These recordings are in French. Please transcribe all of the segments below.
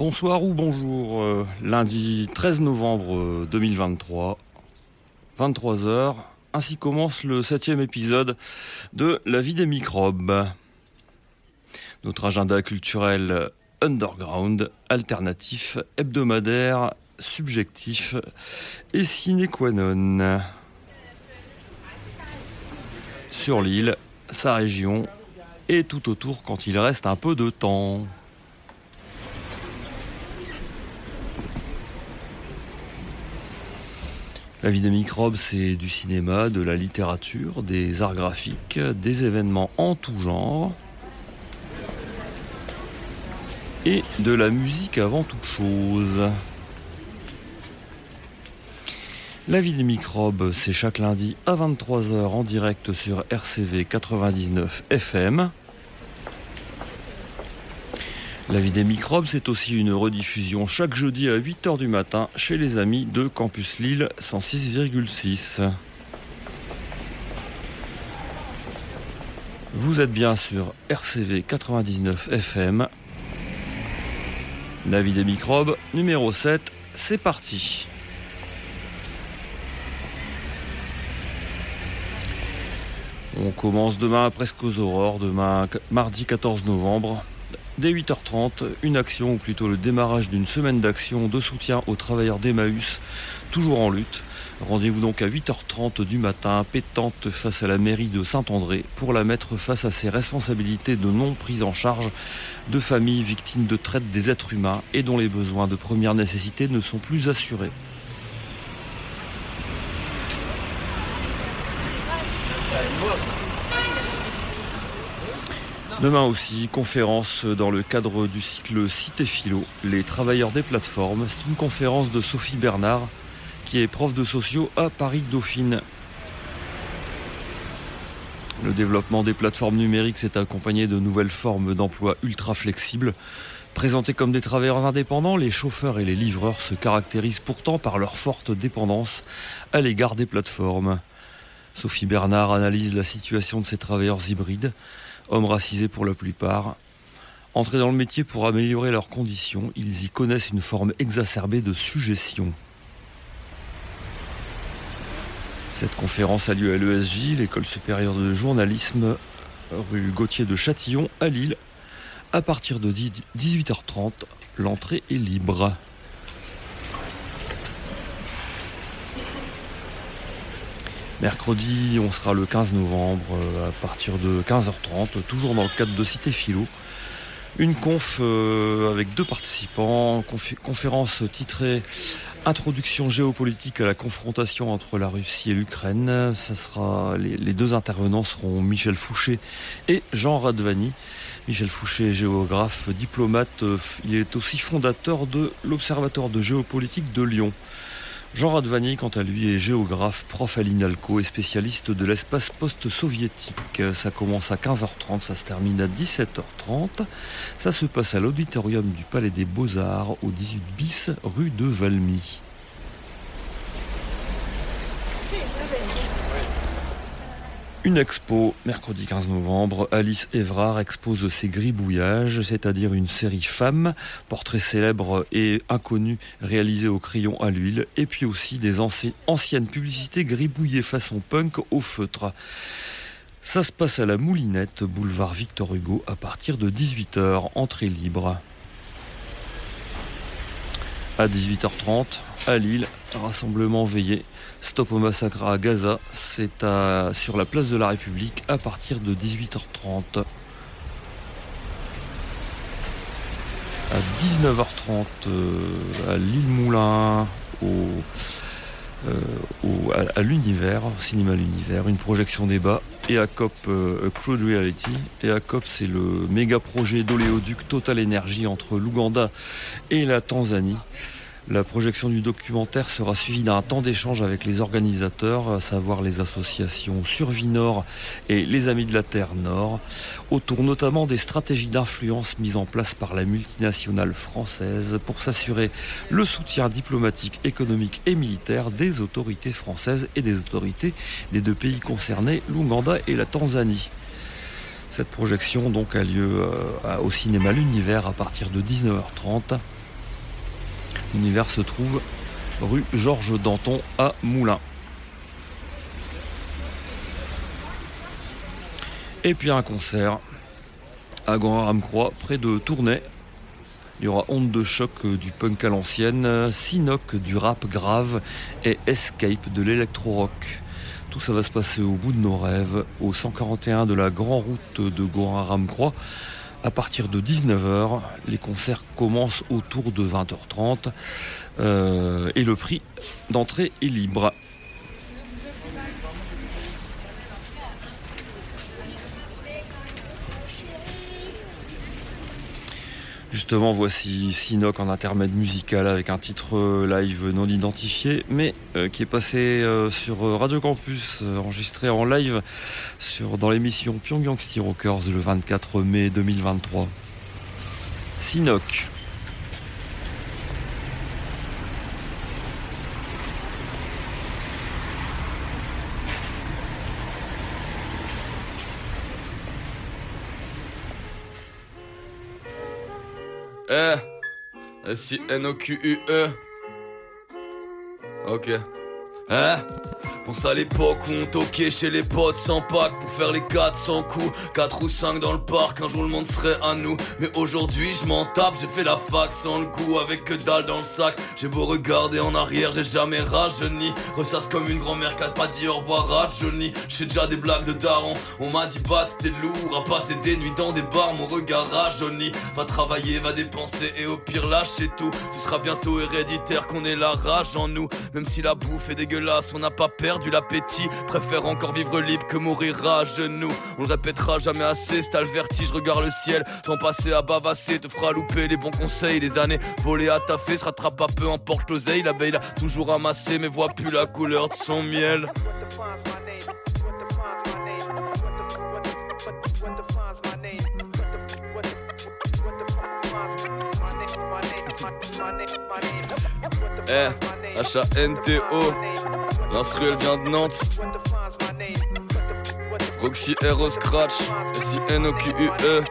Bonsoir ou bonjour, euh, lundi 13 novembre 2023, 23h, ainsi commence le septième épisode de La vie des microbes. Notre agenda culturel underground, alternatif, hebdomadaire, subjectif et sine qua non. Sur l'île, sa région et tout autour quand il reste un peu de temps. La vie des microbes, c'est du cinéma, de la littérature, des arts graphiques, des événements en tout genre et de la musique avant toute chose. La vie des microbes, c'est chaque lundi à 23h en direct sur RCV 99 FM. La vie des microbes, c'est aussi une rediffusion chaque jeudi à 8h du matin chez les amis de Campus Lille 106,6. Vous êtes bien sur RCV 99 FM. La vie des microbes, numéro 7, c'est parti. On commence demain presque aux aurores, demain mardi 14 novembre. Dès 8h30, une action, ou plutôt le démarrage d'une semaine d'action de soutien aux travailleurs d'Emmaüs, toujours en lutte. Rendez-vous donc à 8h30 du matin, pétante face à la mairie de Saint-André, pour la mettre face à ses responsabilités de non prise en charge de familles victimes de traite des êtres humains et dont les besoins de première nécessité ne sont plus assurés. Demain aussi, conférence dans le cadre du cycle Cité Philo, les travailleurs des plateformes. C'est une conférence de Sophie Bernard, qui est prof de sociaux à Paris Dauphine. Le développement des plateformes numériques s'est accompagné de nouvelles formes d'emploi ultra flexibles. Présentés comme des travailleurs indépendants, les chauffeurs et les livreurs se caractérisent pourtant par leur forte dépendance à l'égard des plateformes. Sophie Bernard analyse la situation de ces travailleurs hybrides hommes racisés pour la plupart. Entrés dans le métier pour améliorer leurs conditions, ils y connaissent une forme exacerbée de suggestion. Cette conférence a lieu à l'ESJ, l'école supérieure de journalisme, rue Gauthier de Châtillon, à Lille. À partir de 18h30, l'entrée est libre. Mercredi, on sera le 15 novembre euh, à partir de 15h30, toujours dans le cadre de Cité Philo. Une conf euh, avec deux participants, conférence titrée Introduction géopolitique à la confrontation entre la Russie et l'Ukraine. Les, deux intervenants seront Michel Fouché et Jean Radvani. Michel Fouché est géographe, diplomate. Euh, il est aussi fondateur de l'Observatoire de géopolitique de Lyon. Jean Radvani, quant à lui, est géographe, prof à l'INALCO et spécialiste de l'espace post-soviétique. Ça commence à 15h30, ça se termine à 17h30. Ça se passe à l'auditorium du Palais des Beaux-Arts, au 18 bis, rue de Valmy. Une expo, mercredi 15 novembre, Alice Evrard expose ses gribouillages, c'est-à-dire une série femmes, portraits célèbres et inconnus réalisés au crayon à l'huile, et puis aussi des anciennes publicités gribouillées façon punk au feutre. Ça se passe à la Moulinette, boulevard Victor Hugo, à partir de 18h, entrée libre. À 18h30, à Lille, rassemblement veillé Stop au massacre à Gaza, c'est sur la place de la République à partir de 18h30. À 19h30 euh, à l'île Moulin, au, euh, à, l'univers, au cinéma l'univers, une projection débat et à COP euh, Crude Reality. Et à COP c'est le méga projet d'oléoduc Total Energy entre l'Ouganda et la Tanzanie. La projection du documentaire sera suivie d'un temps d'échange avec les organisateurs, à savoir les associations Survie Nord et les Amis de la Terre Nord, autour notamment des stratégies d'influence mises en place par la multinationale française pour s'assurer le soutien diplomatique, économique et militaire des autorités françaises et des autorités des deux pays concernés, l'Ouganda et la Tanzanie. Cette projection a lieu euh, au cinéma L'Univers à partir de 19h30 L'univers se trouve rue Georges Danton à Moulins. Et puis un concert à Grand-Ramcroix, près de Tournai. Il y aura Honte de choc du punk à l'ancienne, Sinoc du rap grave et Escape de l'électro-rock. Tout ça va se passer au bout de nos rêves, au 141 de la Grande Route de Gorin-Ramcroix. À partir de 19h, les concerts commencent autour de 20h30 euh, et le prix d'entrée est libre. Justement, voici Sinoc en intermède musical avec un titre euh, live non identifié, mais euh, qui est passé euh, sur Radio Campus, enregistré en live dans l'émission Pyongyang City Rockers le 24 mai 2023. Sinoc. Eh, S-I-N-O-Q-U-E. Ok. Eh Pense à l'époque où on toquait chez les potes sans pack pour faire les 400 coups. 4 ou 5 dans le parc, un jour le monde serait à nous. Mais aujourd'hui je m'en tape, j'ai fait la fac sans le goût Avec que dalle dans le sac, j'ai beau regarder en arrière J'ai jamais rajeuni, ressasse comme une grand-mère qui pas dit au revoir à Johnny. J'ai déjà des blagues de daron, on m'a dit bah t'es lourd À passer des nuits dans des bars, mon regard rajeuni Va travailler, va dépenser et au pire lâcher tout. Ce sera bientôt héréditaire qu'on ait la rage en nous. Même si la bouffe est dégueulasse, on n'a pas perdu l'appétit. Préfère encore vivre libre que mourir à genoux. On le répétera jamais assez, c'est le vertige, regarde le ciel. Sans passer à bavasser, te fera louper les bons conseils. Les années volées à taffer, se rattrape pas peu importe l'oseille. L'abeille l'a toujours amassé, mais voit plus la couleur de son miel. Eh, H-A-N-T-O. L'instru elle vient de Nantes. Roxy Hero Scratch. S-I-N-O-Q-U-E.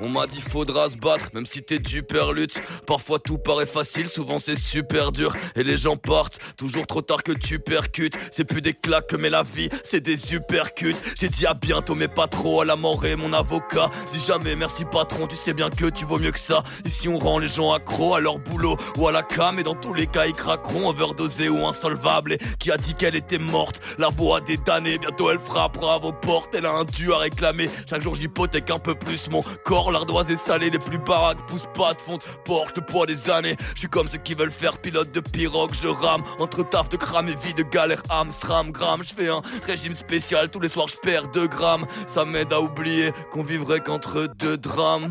On m'a dit faudra se battre, même si t'es du perlute. Parfois tout paraît facile, souvent c'est super dur. Et les gens partent, toujours trop tard que tu percutes. C'est plus des claques, mais la vie, c'est des supercutes. J'ai dit à bientôt, mais pas trop, à la mort et mon avocat. Dis jamais merci patron, tu sais bien que tu vaux mieux que ça. Ici on rend les gens accros à leur boulot ou à la cam. Et dans tous les cas, ils craqueront, overdosés ou insolvables. Et qui a dit qu'elle était morte? La voix des damnés, bientôt elle frappera vos portes. Elle a un dû à réclamer. Chaque jour j'hypothèque un peu plus mon corps l'ardoise est salée, les plus baraques poussent pas de fonte, porte le poids des années. Je suis comme ceux qui veulent faire pilote de pirogue, je rame entre taf de crame et vie de galère, Amstram, gramme. Je fais un régime spécial, tous les soirs je perds 2 grammes. Ça m'aide à oublier qu'on vivrait qu'entre deux drames.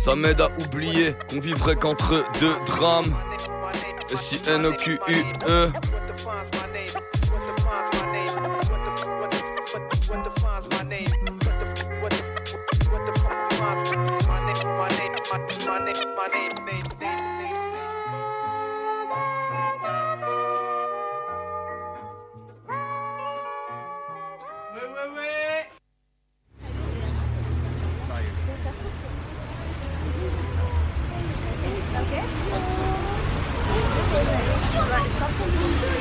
Ça m'aide à oublier qu'on vivrait qu'entre deux drames. my name, name, name, name. Okay. Right,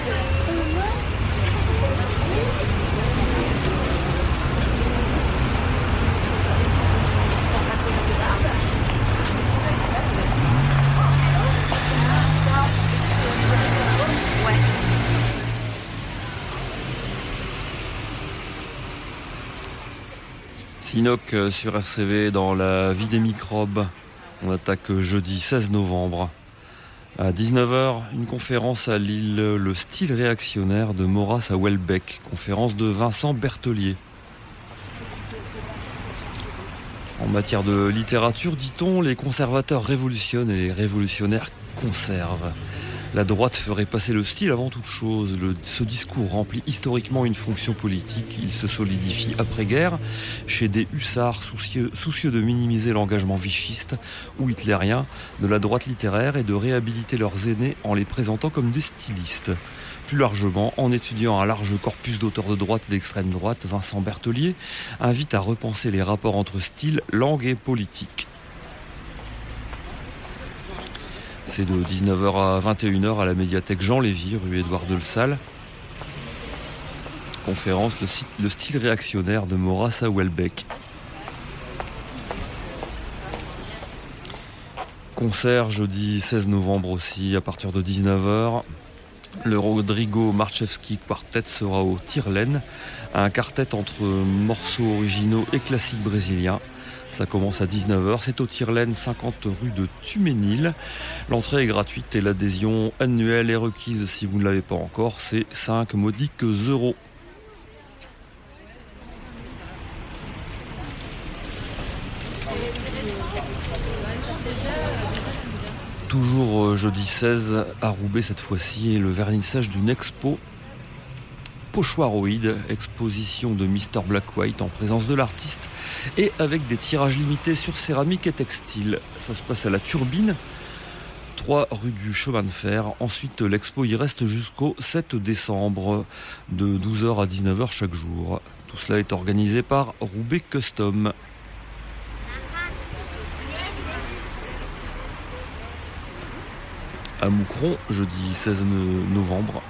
Sinoc euh, sur RCV dans la vie des microbes. On attaque jeudi 16 novembre. À 19h, une conférence à Lille, le style réactionnaire de Maurras à Welbeck, conférence de Vincent Bertelier. En matière de littérature, dit-on, les conservateurs révolutionnent et les révolutionnaires conservent. La droite ferait passer le style avant toute chose. ce discours remplit historiquement une fonction politique. Il se solidifie après-guerre chez des hussards soucieux, de minimiser l'engagement vichiste ou hitlérien de la droite littéraire et de réhabiliter leurs aînés en les présentant comme des stylistes. Plus largement, en étudiant un large corpus d'auteurs de droite et d'extrême droite, Vincent Bertelier invite à repenser les rapports entre style, langue et politique. C'est de 19h à 21h à la médiathèque Jean Lévy, rue Édouard de Salle. Conférence le, style réactionnaire de Maurras à. Concert jeudi 16 novembre aussi à partir de 19h. Le Rodrigo Marchevski Quartet sera au Tirlen, un quartet entre morceaux originaux et classiques brésiliens. Ça commence à 19h, c'est au Tirlen 50 rue de Tuménil. L'entrée est gratuite et l'adhésion annuelle est requise si vous ne l'avez pas encore, c'est 5 modiques euros. toujours euh, jeudi 16 à Roubaix cette fois-ci, et le vernissage d'une expo Pochoiroïde, exposition de Mr. Black White en présence de l'artiste et avec des tirages limités sur céramique et textile. Ça se passe à la Turbine, 3 rue du Chemin de Fer. Ensuite, l'expo y reste jusqu'au 7 décembre, de 12h à 19h chaque jour. Tout cela est organisé par Roubaix Custom. à Moucron, jeudi 16 novembre.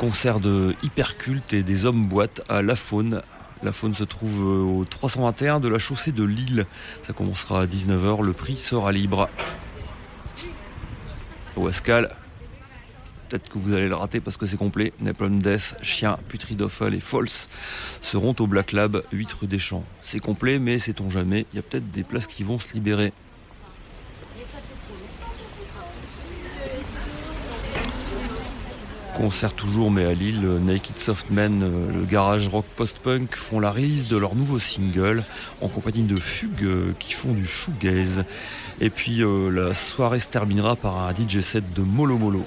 Concert de Hyperculte et des hommes boîtes à La Faune. La Faune se trouve au 321 de la chaussée de Lille. Ça commencera à 19h, le prix sera libre. Au Escal, peut-être que vous allez le rater parce que c'est complet. Napalm Death, Chien, Putridophile et False seront au Black Lab, 8 rue des Champs. C'est complet, mais sait-on jamais, il y a peut-être des places qui vont se libérer. Concert toujours, mais à Lille, Naked Softmen, euh, le garage rock post-punk font la release de leur nouveau single en compagnie de Fugue euh, qui font du shoegaze. Et puis euh, la soirée se terminera par un DJ set de Molo Molo.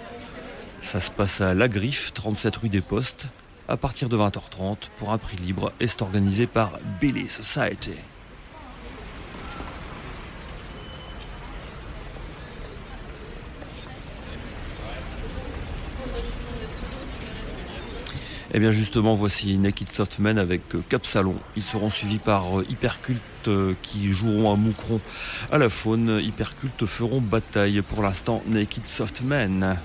Ça se passe à La Griffe, 37 rue des Postes, à partir de 20h30 pour un prix libre et c'est organisé par Billy Society. Eh bien justement, voici Naked Softman avec Cap Salon. Ils seront suivis par Hypercult qui joueront à Moucron à la faune. Hypercult feront bataille. Pour l'instant, Naked Softman.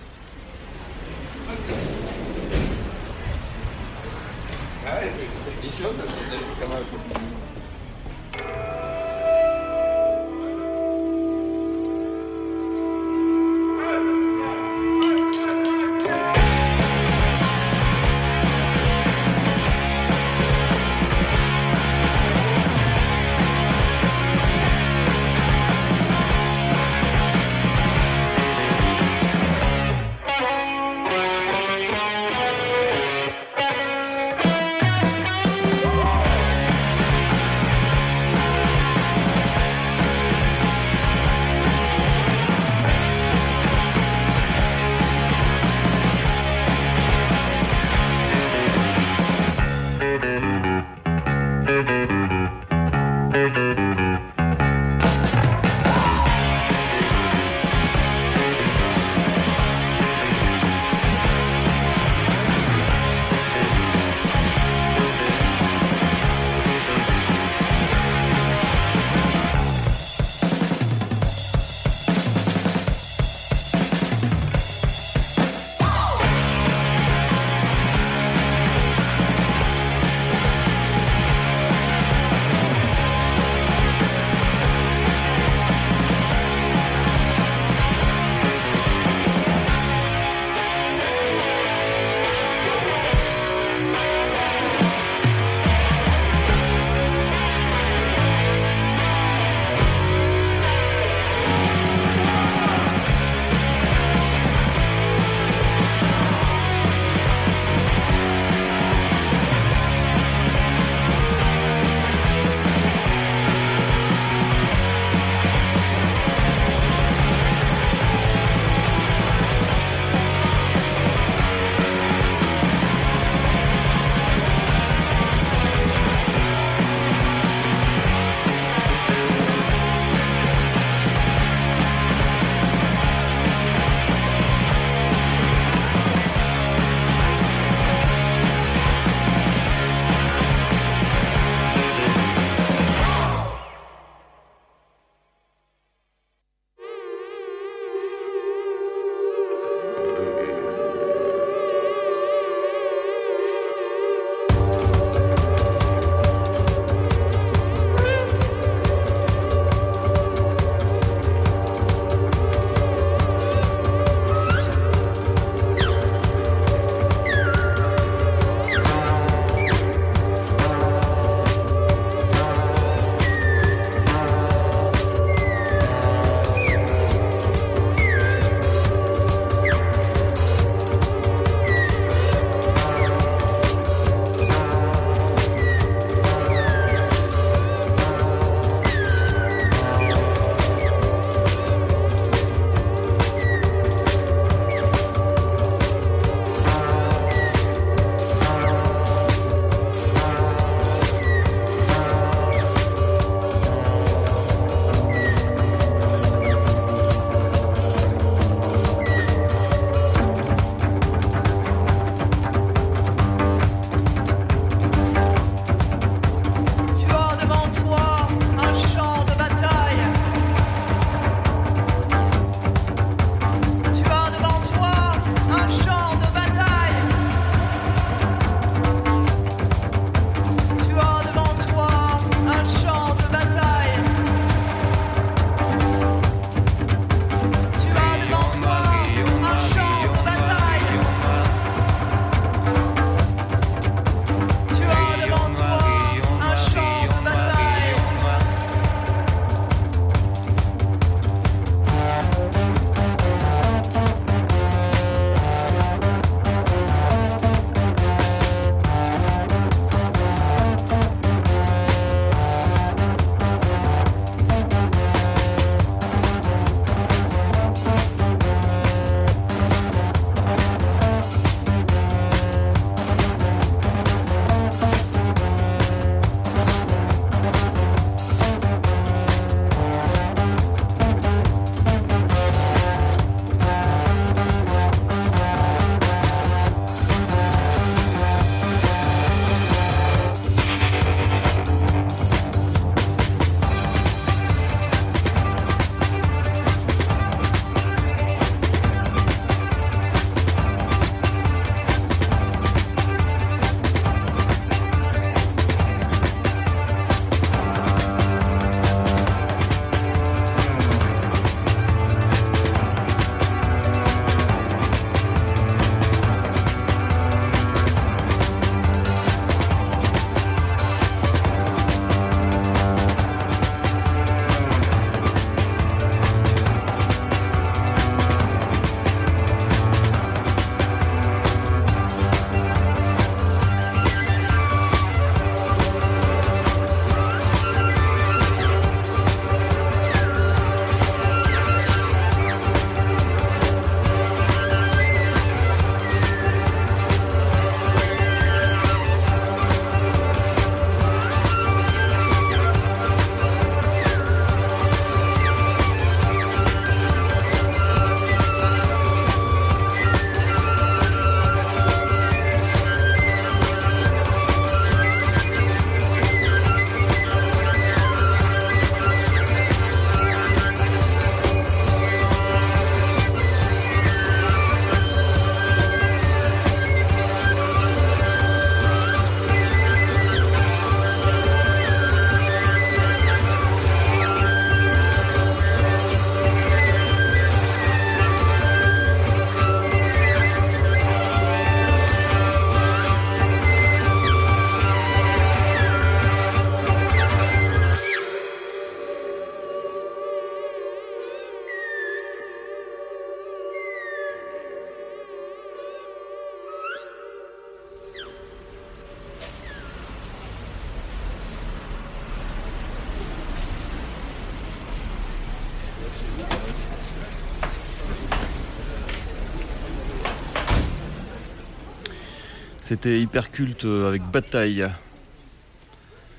C'était hyper culte avec Bataille.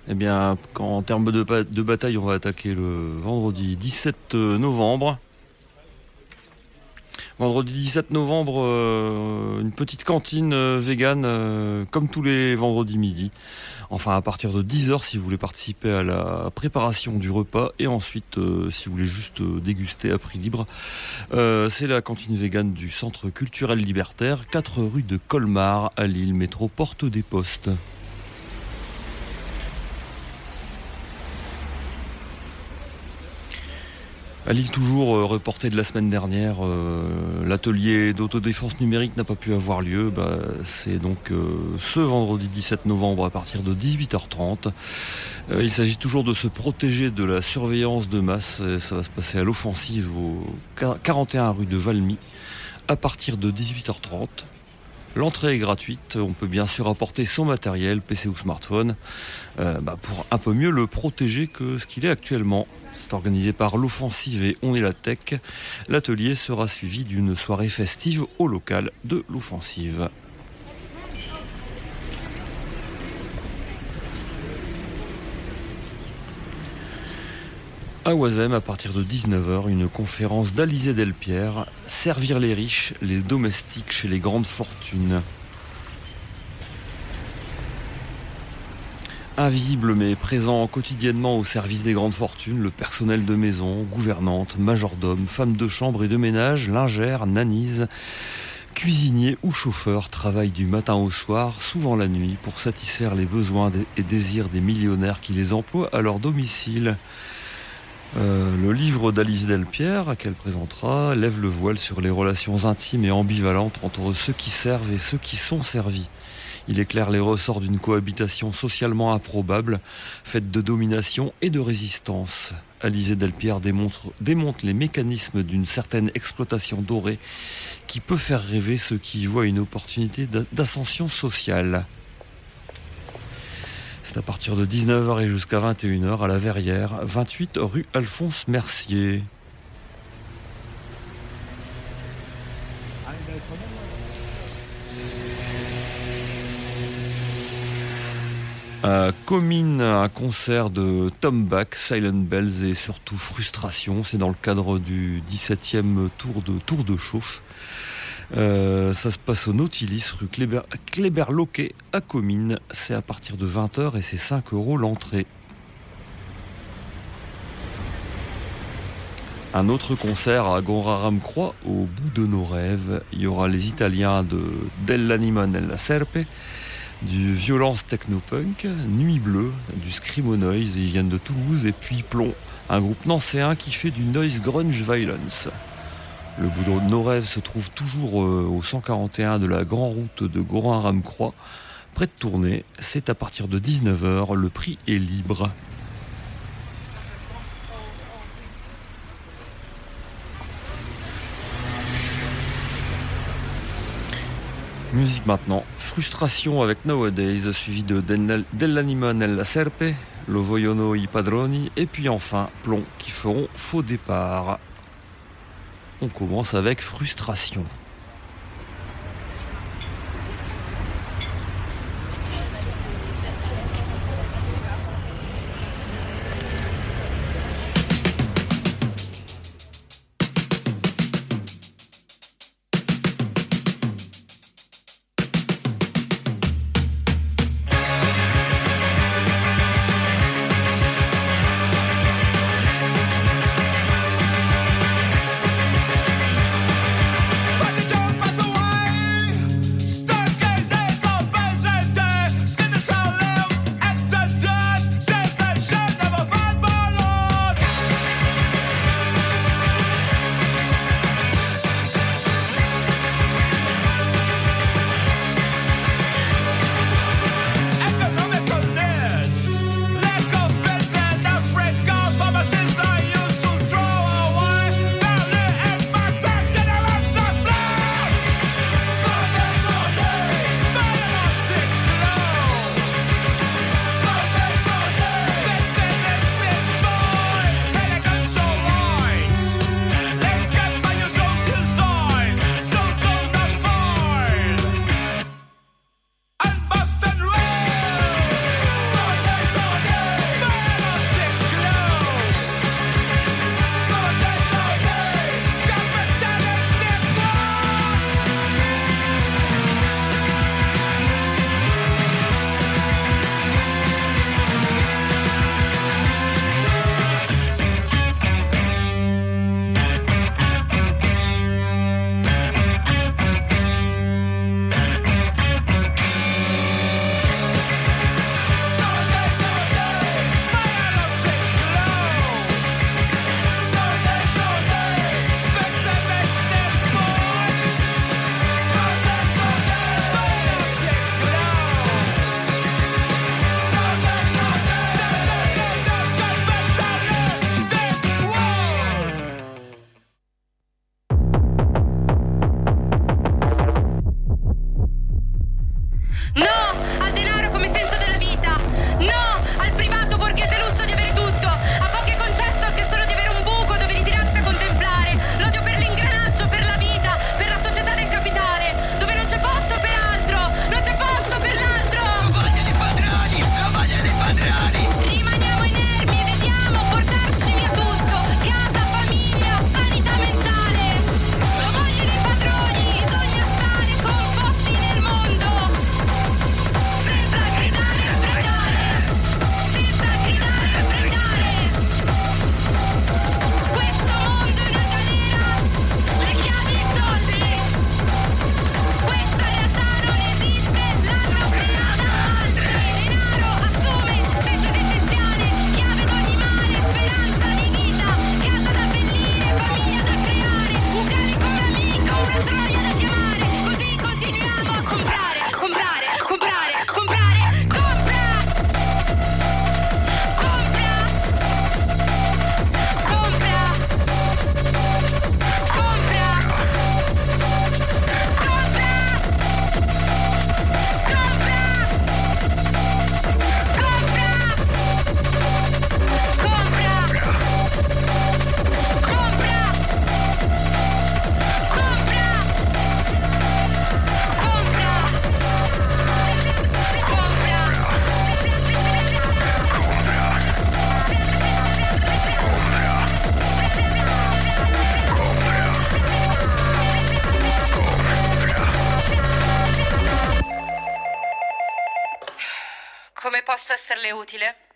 Eh bien, en termes de, de, bataille, on va attaquer le vendredi 17 novembre. Vendredi 17 novembre, euh, une petite cantine euh, vegan, euh, comme tous les vendredis midi. Enfin, à partir de 10h si vous voulez participer à la préparation du repas et ensuite si vous voulez juste déguster à prix libre. C'est la cantine vegan du Centre culturel libertaire, 4 rue de Colmar à Lille, métro Porte des Postes. À Lille toujours, euh, reporté de la semaine dernière, euh, l'atelier d'autodéfense numérique n'a pas pu avoir lieu. Bah, c'est donc euh, ce vendredi 17 novembre à partir de 18h30. il s'agit toujours de se protéger de la surveillance de masse. ça va se passer à l'offensive au 41 rue de Valmy à partir de 18h30. L'entrée est gratuite, on peut bien sûr apporter son matériel, PC ou smartphone, bah, pour un peu mieux le protéger que ce qu'il est actuellement. C'est organisé par l'Offensive et On est la Tech. L'atelier sera suivi d'une soirée festive au local de l'Offensive. À Oisem, à partir de 19h, une conférence d'Alizé Delpierre, Servir les riches, les domestiques chez les grandes fortunes. Invisible mais présent quotidiennement au service des grandes fortunes, le personnel de maison, gouvernante, majordome, femme de chambre et de ménage, lingère, nanise, cuisinier ou chauffeur travaillent du matin au soir, souvent la nuit, pour satisfaire les besoins et désirs des millionnaires qui les emploient à leur domicile. Euh, le livre d'Alice Delpierre, qu'elle présentera, lève le voile sur les relations intimes et ambivalentes entre ceux qui servent et ceux qui sont servis. Il éclaire les ressorts d'une cohabitation socialement improbable, faite de domination et de résistance. Alizé Delpierre démontre, démontre les mécanismes d'une certaine exploitation dorée qui peut faire rêver ceux qui y voient une opportunité d'ascension sociale. C'est à partir de 19h et jusqu'à 21h à la Verrière, 28 rue Alphonse Mercier. À Comine, un concert de Tom Bach, Silent Bells et surtout Frustration. C'est dans le cadre du 17e tour de Tour de Chauffe. Euh, ça se passe au Nautilus, rue Kléber, Kléberloquet à Comines. C'est à partir de 20h et c'est 5 euros l'entrée. Un autre concert à Goraram Croix, au bout de nos rêves. Il y aura les Italiens de Dell'Anima nella Serpe du violence technopunk, Nuit Bleue, du Scrimo Noise, ils viennent de Toulouse, et puis Plomb, un groupe nancéen qui fait du noise grunge violence. Le bout de nos rêves se trouve toujours euh, au 141 de la grande route de Gorin-Ramcroix. Près de tourner, c'est à partir de 19h, le prix est libre. Musique maintenant. Frustration avec Nowadays, suivi de Dell'anima nella serpe, Lo vogliono i padroni, et puis enfin Plomb qui feront faux départ. On commence avec Frustration. Posso esserle utile?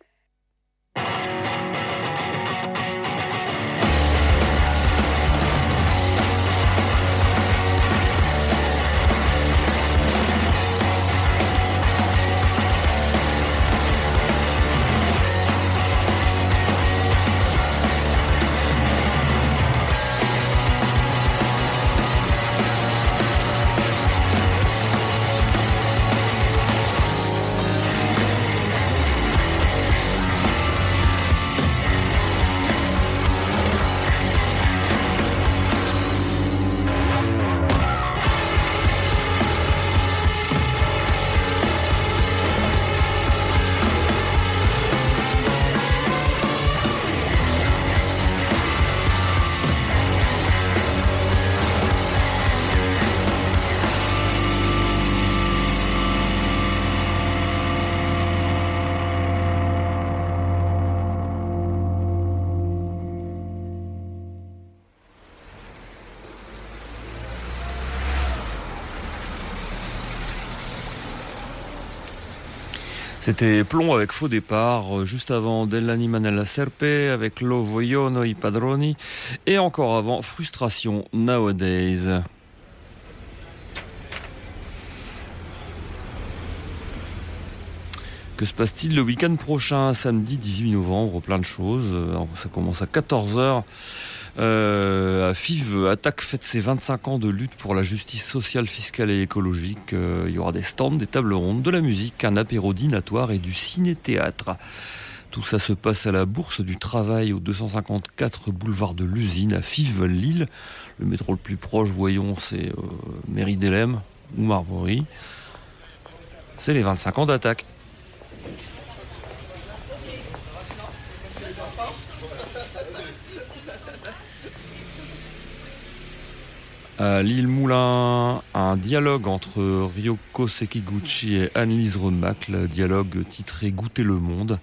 C'était Plomb avec Faux Départ, euh, juste avant Dell'anima nella serpe avec Lo vogliono i padroni et encore avant Frustration Nowadays. Que se passe-t-il le week-end prochain, samedi 18 novembre Plein de choses. Euh, ça commence à 14h. Euh, FIV Attaque fête ses 25 ans de lutte pour la justice sociale, fiscale et écologique. Euh, il y aura des stands, des tables rondes, de la musique, un apéro dînatoire et du ciné-théâtre. Tout ça se passe à la Bourse du Travail au 254 boulevard de l'Usine à FIV Lille. Le métro le plus proche, voyons, c'est euh, ou Marbury. C'est les 25 ans d'attaque. À l'île Moulin, un dialogue entre Ryoko Sekiguchi et Annelise Ronmack, le dialogue titré Goûter le monde.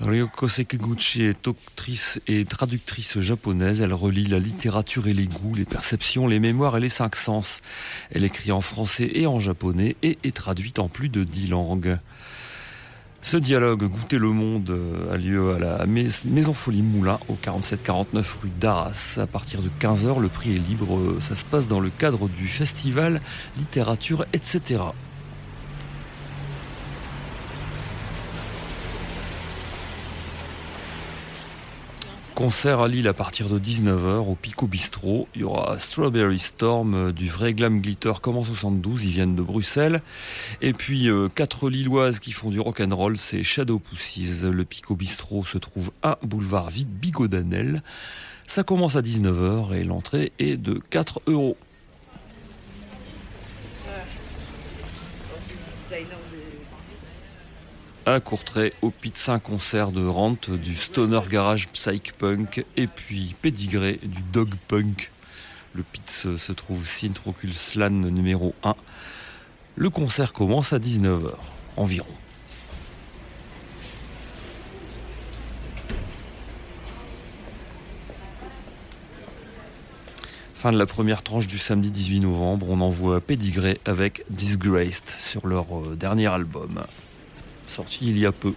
Ryoko Sekiguchi est autrice et traductrice japonaise. Elle relie la littérature et les goûts, les perceptions, les mémoires et les cinq sens. Elle écrit en français et en japonais et est traduite en plus de dix langues. Ce dialogue Goûter le monde euh, a lieu à la Maison Folie Moulin au 47-49 rue d'Arras. À partir de 15h, le prix est libre. Ça se passe dans le cadre du festival littérature, etc. Concert à Lille à partir de 19h au Pico Bistro. Il y aura Strawberry Storm euh, du vrai glam glitter comme en 72. Ils viennent de Bruxelles. Et puis euh, quatre Lilloises qui font du rock and roll, c'est Shadow Pussies. Le Pico Bistro se trouve à boulevard Bigodanel. Ça commence à 19h et l'entrée est de 4 euros. À Courtrai au Pizza concert de rente du Stoner Garage Psych Punk et puis Pédigré du Dog Punk. Le Pitz se trouve Sintrocul Slan numéro 1. Le concert commence à 19h environ. Fin de la première tranche du samedi 18 novembre, on envoie Pédigré avec Disgraced sur leur euh, dernier album sorti il y a peu.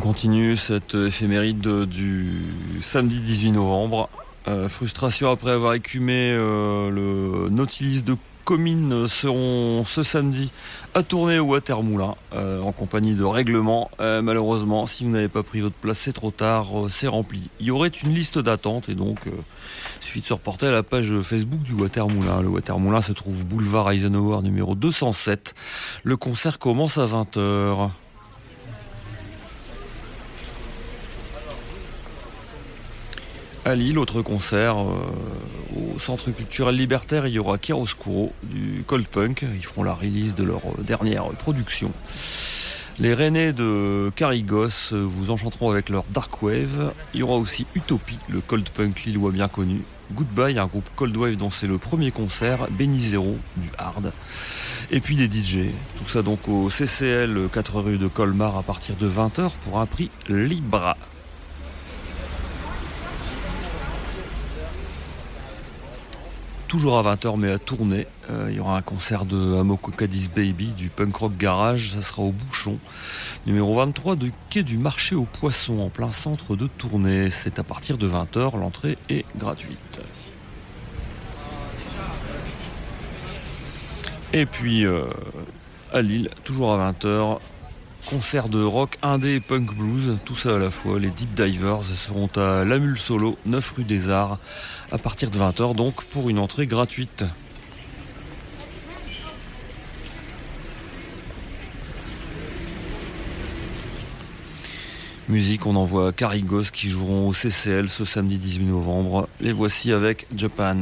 Continue cette éphéméride du samedi 18 novembre. Euh, frustration après avoir écumé euh, le Nautilus de Comines seront ce samedi à tourner au Watermoulin euh, en compagnie de règlement. malheureusement, si vous n'avez pas pris votre place, c'est trop tard, c'est rempli. Il y aurait une liste d'attente et donc il suffit de se reporter à la page Facebook du Watermoulin. Le Watermoulin se trouve boulevard Eisenhower numéro 207. Le concert commence à 20h. À Lille, autre concert euh, au Centre culturel libertaire, il y aura Chiaroscuro du Cold Punk. Ils feront la release de leur dernière production. Les Rennais de Carigos vous enchanteront avec leur Dark Wave. Il y aura aussi Utopie, le Cold Punk lillois bien connu. Goodbye, un groupe Cold Wave dont c'est le premier concert. Benny Zero, du hard. Et puis des DJ. Tout ça donc au CCL 4 rue de Colmar à partir de 20h pour un prix Libra. Toujours à 20h mais à tourner. Euh, il y aura un concert de Amoko Cadiz Baby du punk rock garage, ça sera au Bouchon, numéro 23 de quai du marché aux poissons en plein centre de tournée. C'est à partir de 20h, l'entrée est gratuite. Et puis euh, à Lille, toujours à 20h, concert de rock indé et punk blues, tout ça à la fois. Les Deep Divers seront à Lamule Solo, 9 rue des Arts, à partir de 20h donc pour une entrée gratuite. Musique, on envoie Carigos qui joueront au CCL ce samedi 18 novembre. Les voici avec Japan.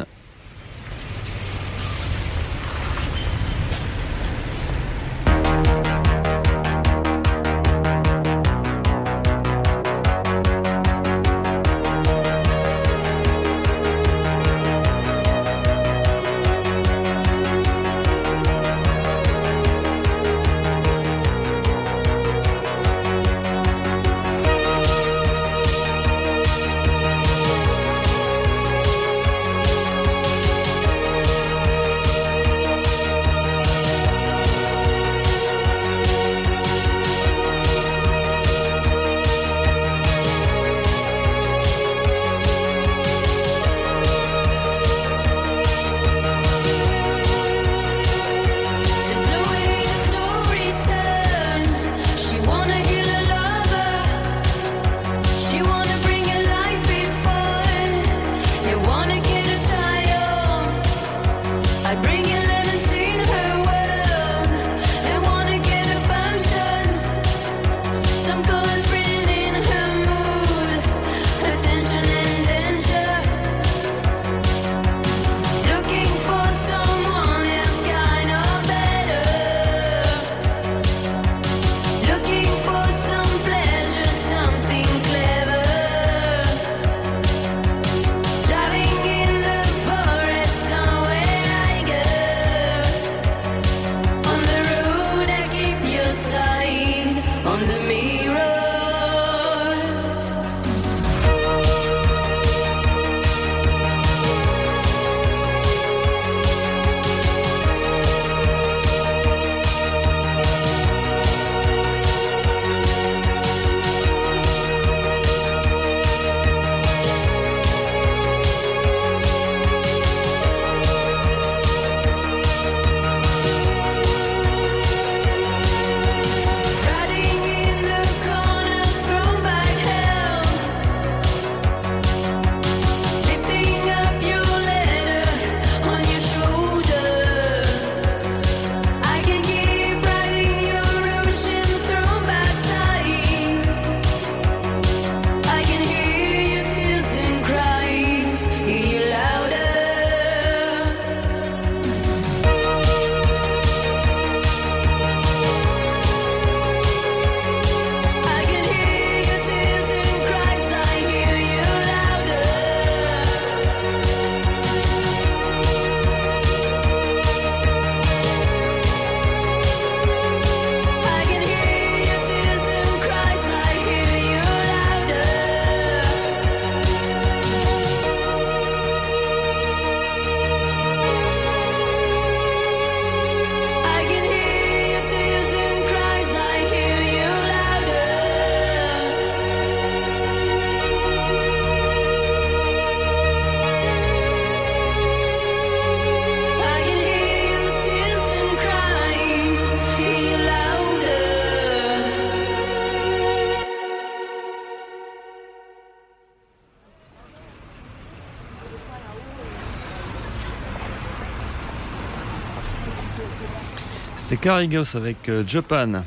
Carigos avec euh, Japan.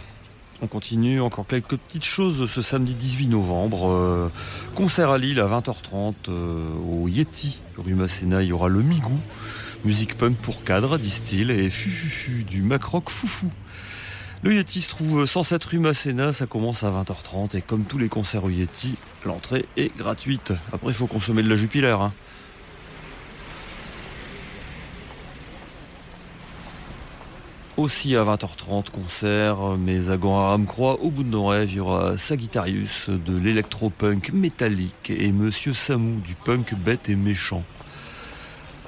On continue encore quelques petites choses ce samedi 18 novembre. Euh, concert à Lille à 20h30 euh, au Yeti, rue Masséna. Il y aura le Migou, musique punk pour cadre, disent-ils, et Fufufu du Macroc Foufou. Le Yeti se trouve 107 rue Masséna, ça commence à 20h30 et comme tous les concerts au Yeti, l'entrée est gratuite. Après, il faut consommer de la Jupiler. Hein. Aussi à 20h30, concert, mais à Grand Croix, au bout de nos rêves, il y aura Sagittarius de l'électro-punk métallique et Monsieur Samou du punk bête et méchant.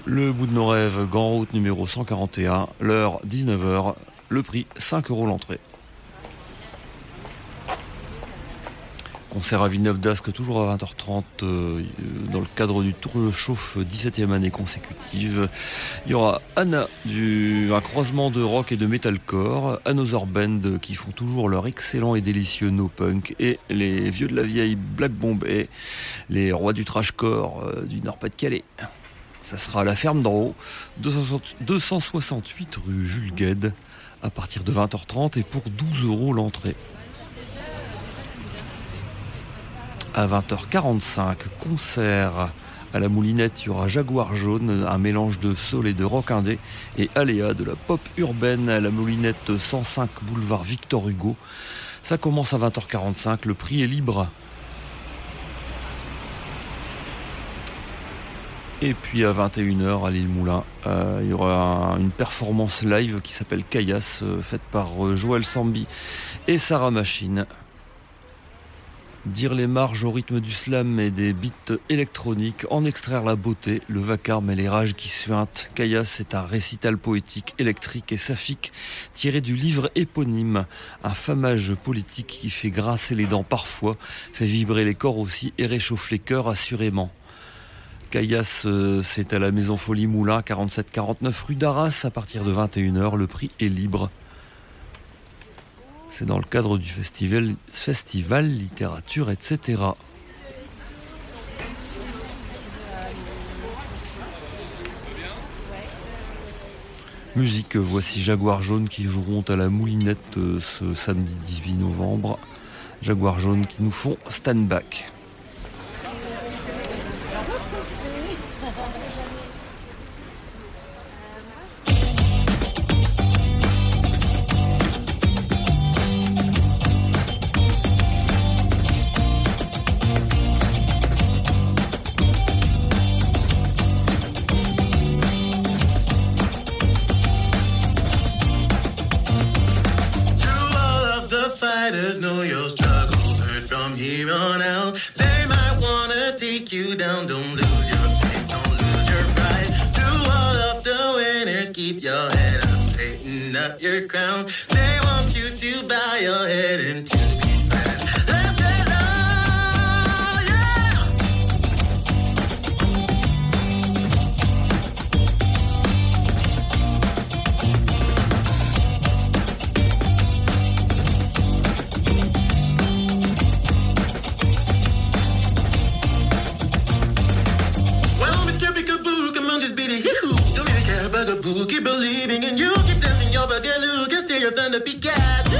Le bout de nos rêves, Grand Route numéro 141, l'heure 19h, le prix 5 euros l'entrée. Concert à Villeneuve d'Ascq, toujours à 20h30, euh, dans le cadre du Tour de Chauffe 17e année consécutive. Il y aura Anna, du, un croisement de rock et de metalcore, Another Band, qui font toujours leur excellent et délicieux no punk, et les vieux de la vieille Black Bomb et les rois du trashcore euh, du Nord-Pas-de-Calais. Ça sera à la ferme d'en haut, 268 rue Jules Gued, à partir de 20h30 et pour 12 euros l'entrée. À 20h45. Concert à la Moulinette, il y aura Jaguar Jaune, un mélange de soul et de rock indé, et Aléa de la pop urbaine à la Moulinette 105 boulevard Victor Hugo. Ça commence à 20h45, le prix est libre. Et puis à 21h à l'île Moulin, euh, il y aura une performance live qui s'appelle Caillasse, euh, faite par euh, Joël Sambi et Sarah Machine. Dire les marges au rythme du slam et des beats électroniques, en extraire la beauté, le vacarme et les rages qui suintent. Caillasse est un récital poétique, électrique et saphique tiré du livre éponyme, un famage politique qui fait grincer les dents parfois, fait vibrer les corps aussi et réchauffe les cœurs assurément. Caillasse, c'est à la Maison Folie Moulin, 47-49 rue d'Arras, à partir de 21h, le prix est libre. C'est dans le cadre du festival, littérature, etc. Musique, voici Jaguar Jaune qui joueront à la Moulinette euh, ce samedi 18 novembre. Jaguar Jaune qui nous font stand back. look at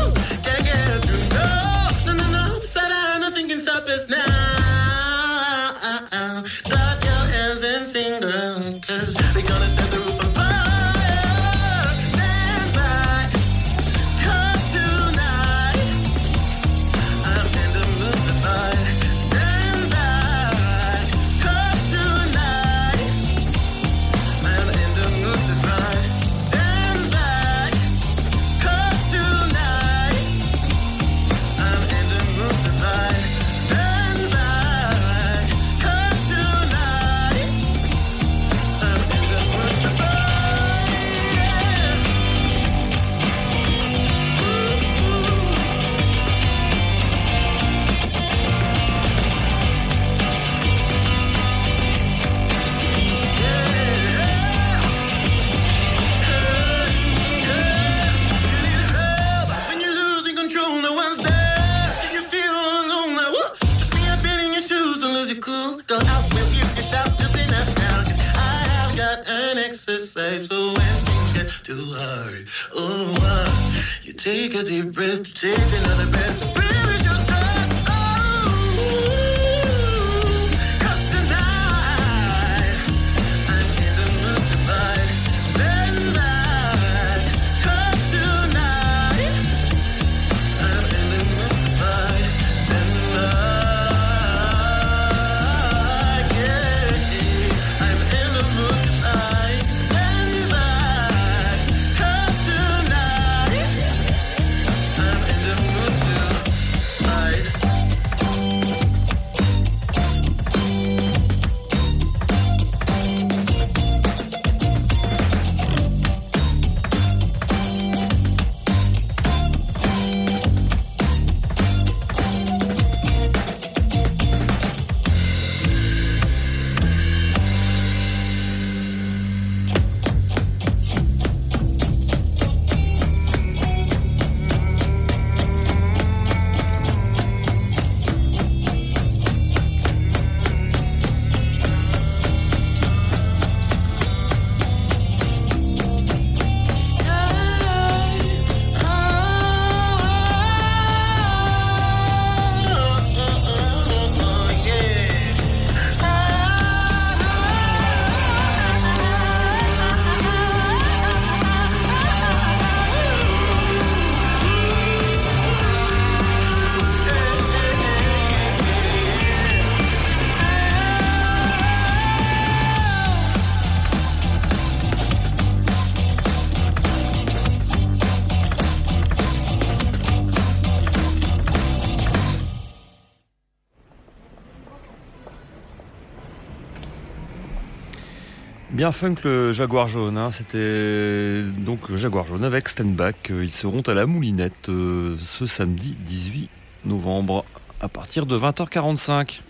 Bien funk le Jaguar jaune, hein. c'était donc Jaguar jaune avec Stenbach. Ils seront à la Moulinette euh, ce samedi 18 novembre à partir de 20h45.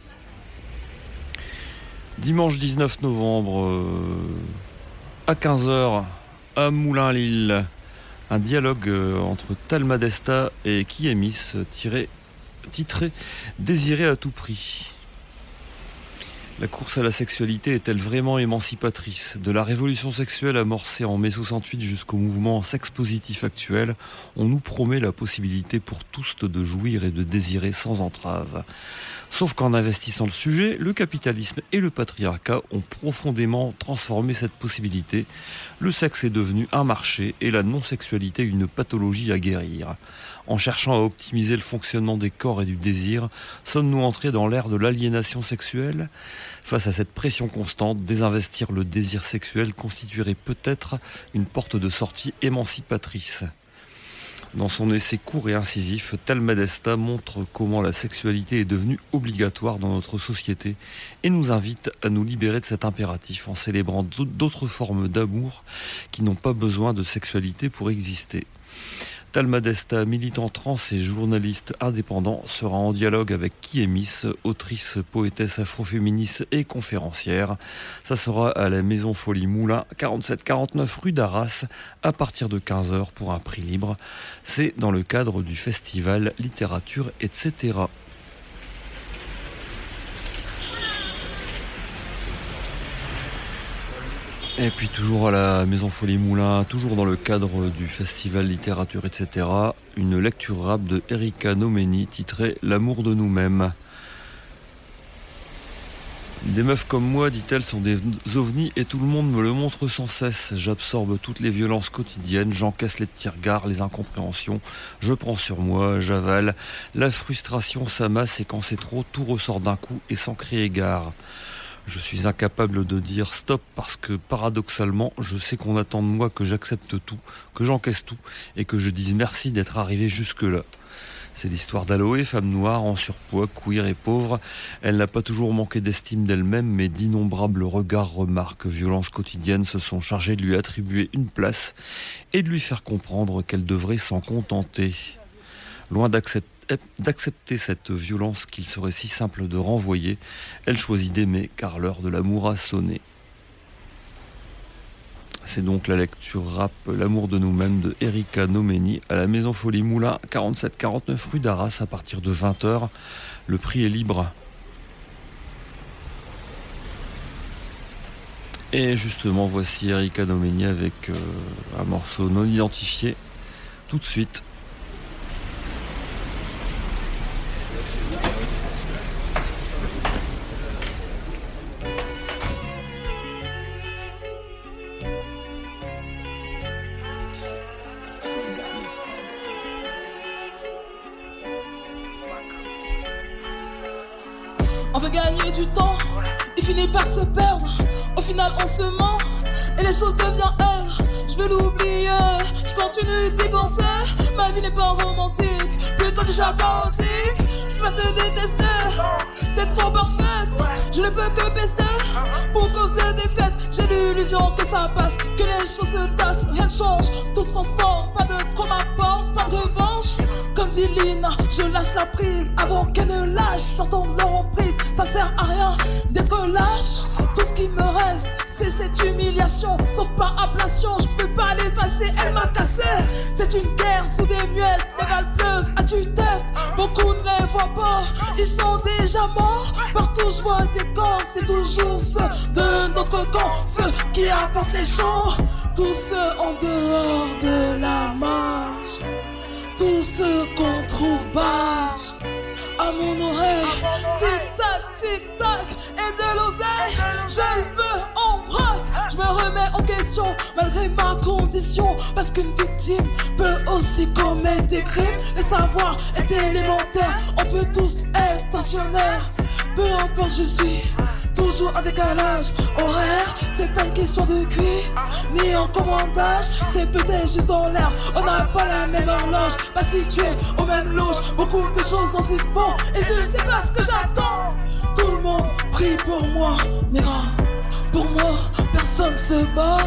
Dimanche 19 novembre euh, à 15h à Moulin-Lille, un dialogue euh, entre Talma Desta et Kiemis tiré, titré Désiré à tout prix. La course à la sexualité est-elle vraiment émancipatrice? De la révolution sexuelle amorcée en mai 68 jusqu'au mouvement sex positif actuel, on nous promet la possibilité pour tous de jouir et de désirer sans entrave. Sauf qu'en investissant le sujet, le capitalisme et le patriarcat ont profondément transformé cette possibilité. Le sexe est devenu un marché et la non-sexualité une pathologie à guérir. En cherchant à optimiser le fonctionnement des corps et du désir, sommes-nous entrés dans l'ère de l'aliénation sexuelle Face à cette pression constante, désinvestir le désir sexuel constituerait peut-être une porte de sortie émancipatrice. Dans son essai court et incisif, Talmadesta montre comment la sexualité est devenue obligatoire dans notre société et nous invite à nous libérer de cet impératif en célébrant d'autres formes d'amour qui n'ont pas besoin de sexualité pour exister. Talmadesta, militant trans et journaliste indépendant, sera en dialogue avec Kiemis, autrice, poétesse afroféministe et conférencière. Ça sera à la Maison Folie Moulin, 47-49 rue d'Arras, à partir de 15h pour un prix libre. C'est dans le cadre du festival Littérature, etc. Et puis toujours à la Maison Folie Moulin, toujours dans le cadre du festival littérature, etc., une lecture rap de Erika Nomeni titrée L'amour de nous-mêmes. Des meufs comme moi, dit-elle, sont des ovnis et tout le monde me le montre sans cesse. J'absorbe toutes les violences quotidiennes, j'encaisse les petits regards, les incompréhensions, je prends sur moi, j'avale. La frustration s'amasse et quand c'est trop, tout ressort d'un coup et sans crier gare. Je suis incapable de dire stop parce que paradoxalement, je sais qu'on attend de moi que j'accepte tout, que j'encaisse tout et que je dise merci d'être arrivé jusque-là. C'est l'histoire d'Aloé, femme noire, en surpoids, queer et pauvre. Elle n'a pas toujours manqué d'estime d'elle-même, mais d'innombrables regards, remarques, violences quotidiennes se sont chargés de lui attribuer une place et de lui faire comprendre qu'elle devrait s'en contenter. Loin d'accepter d'accepter cette violence qu'il serait si simple de renvoyer, elle choisit d'aimer car l'heure de l'amour a sonné. C'est donc la lecture rap L'amour de nous-mêmes de Erika Nomeni à la Maison Folie Moulin, 47-49 rue d'Arras à partir de 20h. Le prix est libre. Et justement, voici Erika Domeni avec euh, un morceau non identifié tout de suite. Je continue d'y penser. Ma vie n'est pas romantique, déjà chaotique. Je peux te détester, t'es trop parfaite. Je ne peux que pester pour cause des défaites. J'ai l'illusion que ça passe, que les choses se tassent. Rien ne change, tout se transforme. Pas de trauma, pas de revanche. Comme dit Lina, je lâche la prise avant qu'elle ne lâche. J'entends leur emprise, ça sert à rien d'être lâche. Tout ce qui me reste, c'est cette humiliation. Sauf par ablation, je peux pas l'effacer, elle m'a cassé. C'est une guerre sous des muettes, à tue-tête. Beaucoup ne les voient pas, ils sont déjà morts. Partout je vois des corps, c'est toujours ceux de notre camp, ceux qui apportent les champs. Tous ceux en dehors de la marche. Tous ceux qu'on trouve bâche à mon oreille. Tic-tac, et de l'oseille. Je le veux en vrac. Je me remets en question malgré ma condition. Parce qu'une victime peut aussi commettre des crimes. Le savoir est élémentaire. On peut tous être tensionnaires. Peu importe, je suis toujours en décalage horaire. C'est pas une question de cuir, ni en commandage. C'est peut-être juste dans l'air. On n'a pas la même horloge, pas situé au même loge. Beaucoup de choses en suspens. Et je sais pas ce que j'attends. Tout le monde prie pour moi, négra. Pour moi, personne se bat.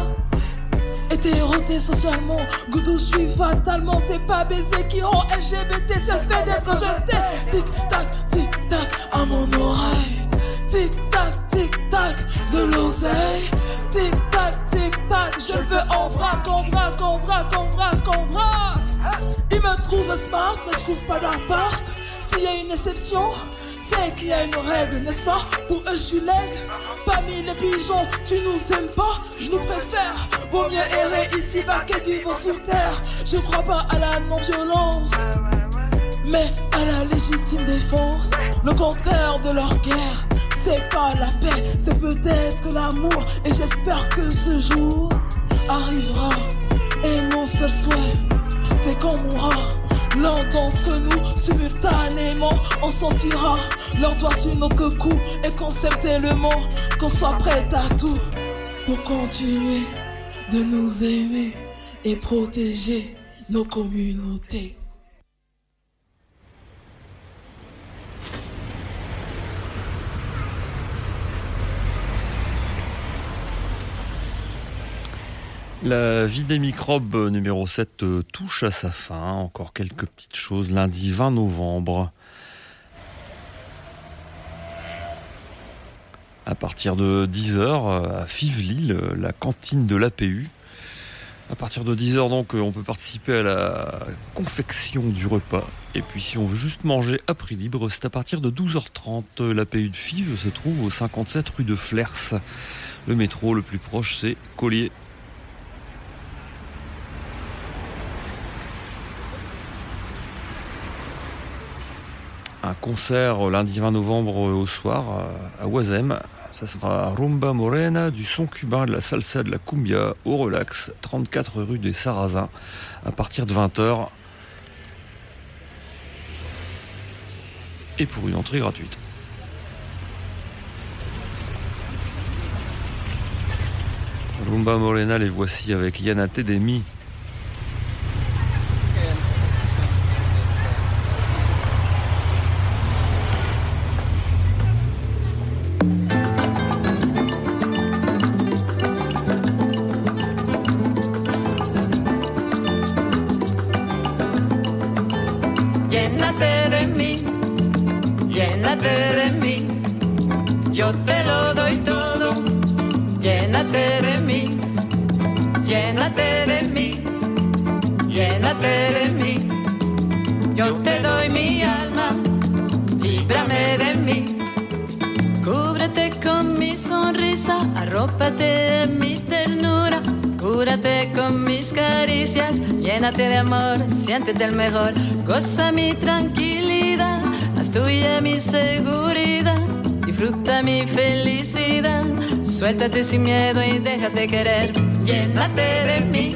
Hétéroté socialement, goudou je suis fatalement. C'est pas baiser qui rend LGBT C'est le fait d'être jeté Tic tac, tic tac à mon oreille. Tic tac, tic tac de l'oseille. Tic tac, tic tac Je le veux en vrac, en vrac, en vrac, en vrac, en vrac. Il me trouve smart mais je trouve pas d'appart. S'il y a une exception c'est qu'il y a une règle, n'est-ce pas Pour eux, je l'aigle. Parmi les pigeons, tu nous aimes pas, je nous préfère. Vaut mieux errer ici-bas qu'être vivre sous terre. Je crois pas à la non-violence, mais à la légitime défense. Le contraire de leur guerre, c'est pas la paix, c'est peut-être l'amour. Et j'espère que ce jour arrivera. Et mon seul souhait, c'est qu'on mourra. L'un d'entre nous, simultanément, on sentira leurs doigts sur notre cou et qu'on s'aime tellement qu'on soit prêt à tout pour continuer de nous aimer et protéger nos communautés. La vie des microbes euh, numéro 7 euh, touche à sa fin. Encore quelques petites choses. Lundi 20 novembre. À partir de 10h à Fivelil, euh, la cantine de l'APU. À partir de 10h donc on peut participer à la confection du repas. Et puis si on veut juste manger à prix libre, c'est à partir de 12h30. L'APU de Fives se trouve au 57 rue de Flers. Le métro le plus proche c'est Collier. Un concert lundi 20 novembre au soir à Oisem. Ça sera Rumba Morena, du son cubain, de la salsa, de la cumbia, au relax, 34 rue des Sarrasins, à partir de 20h. Et pour une entrée gratuite. Rumba Morena, les voici avec Yana Tedemi. llénate de mí, llénate de mí, llénate de mí. Yo te doy mi alma, líbrame de mí. Cúbrete con mi sonrisa, arrópate de mi ternura, cúrate con mis caricias, llénate de amor, siéntete el mejor, goza mi tranquilidad, haz tuya mi seguridad, disfruta mi felicidad Suéltate sin miedo y déjate querer. Llénate de mí,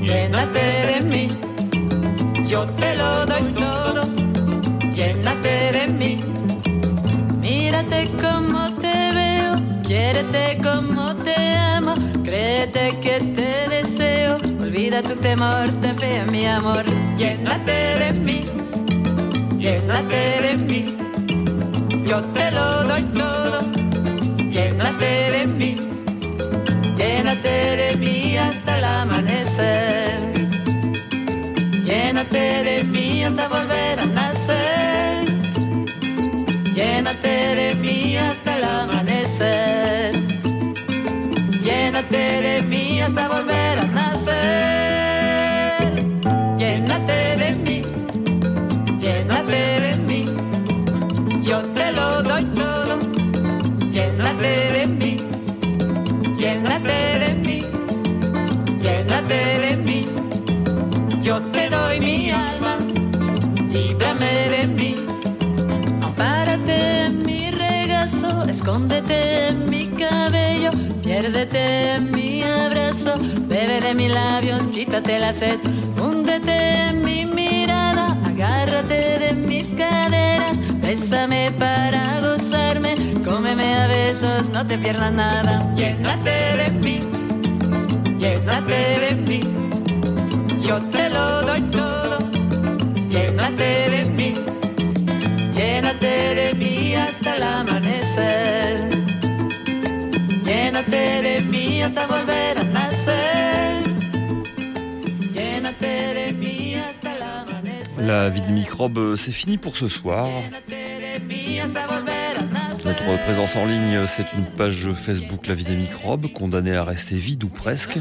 llénate de mí. Yo te lo doy todo, llénate de mí. Mírate como te veo, quiérete como te amo, créete que te deseo, olvida tu temor, ten fe mi amor, llénate de mí, llénate de mí, yo te lo doy todo, llénate de mí, llénate de mí hasta el amanecer, llénate de mí hasta volver a nacer. Escóndete en mi cabello, piérdete en mi abrazo, bebe de mis labios, quítate la sed, húndete en mi mirada, agárrate de mis caderas, bésame para gozarme, cómeme a besos, no te pierdas nada, llénate de mí, llénate de mí, yo te lo doy todo, llénate de mí. Llénate de mí hasta el amanecer. Llénate de mí hasta volver a nacer. Llénate de mí hasta el amanecer. La vie de microbe, euh, c'est fini pour ce soir. Notre présence en ligne, c'est une page Facebook La vie des microbes, condamnée à rester vide ou presque.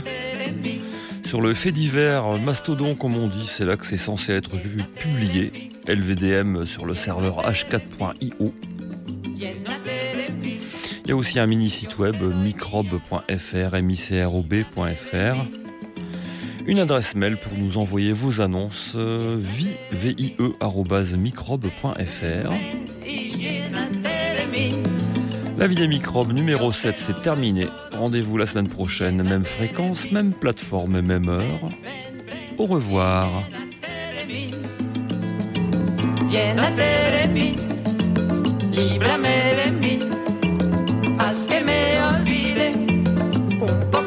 Sur le fait divers Mastodon, comme on dit, c'est là que c'est censé être pu- publié. LVDM sur le serveur h4.io. Il y a aussi un mini site web microbe.fr, microb.fr. Une adresse mail pour nous envoyer vos annonces euh, vie. La vie des microbes numéro 7, c'est terminé. Rendez-vous la semaine prochaine, même fréquence, même plateforme, même heure. Au revoir.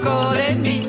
poco de.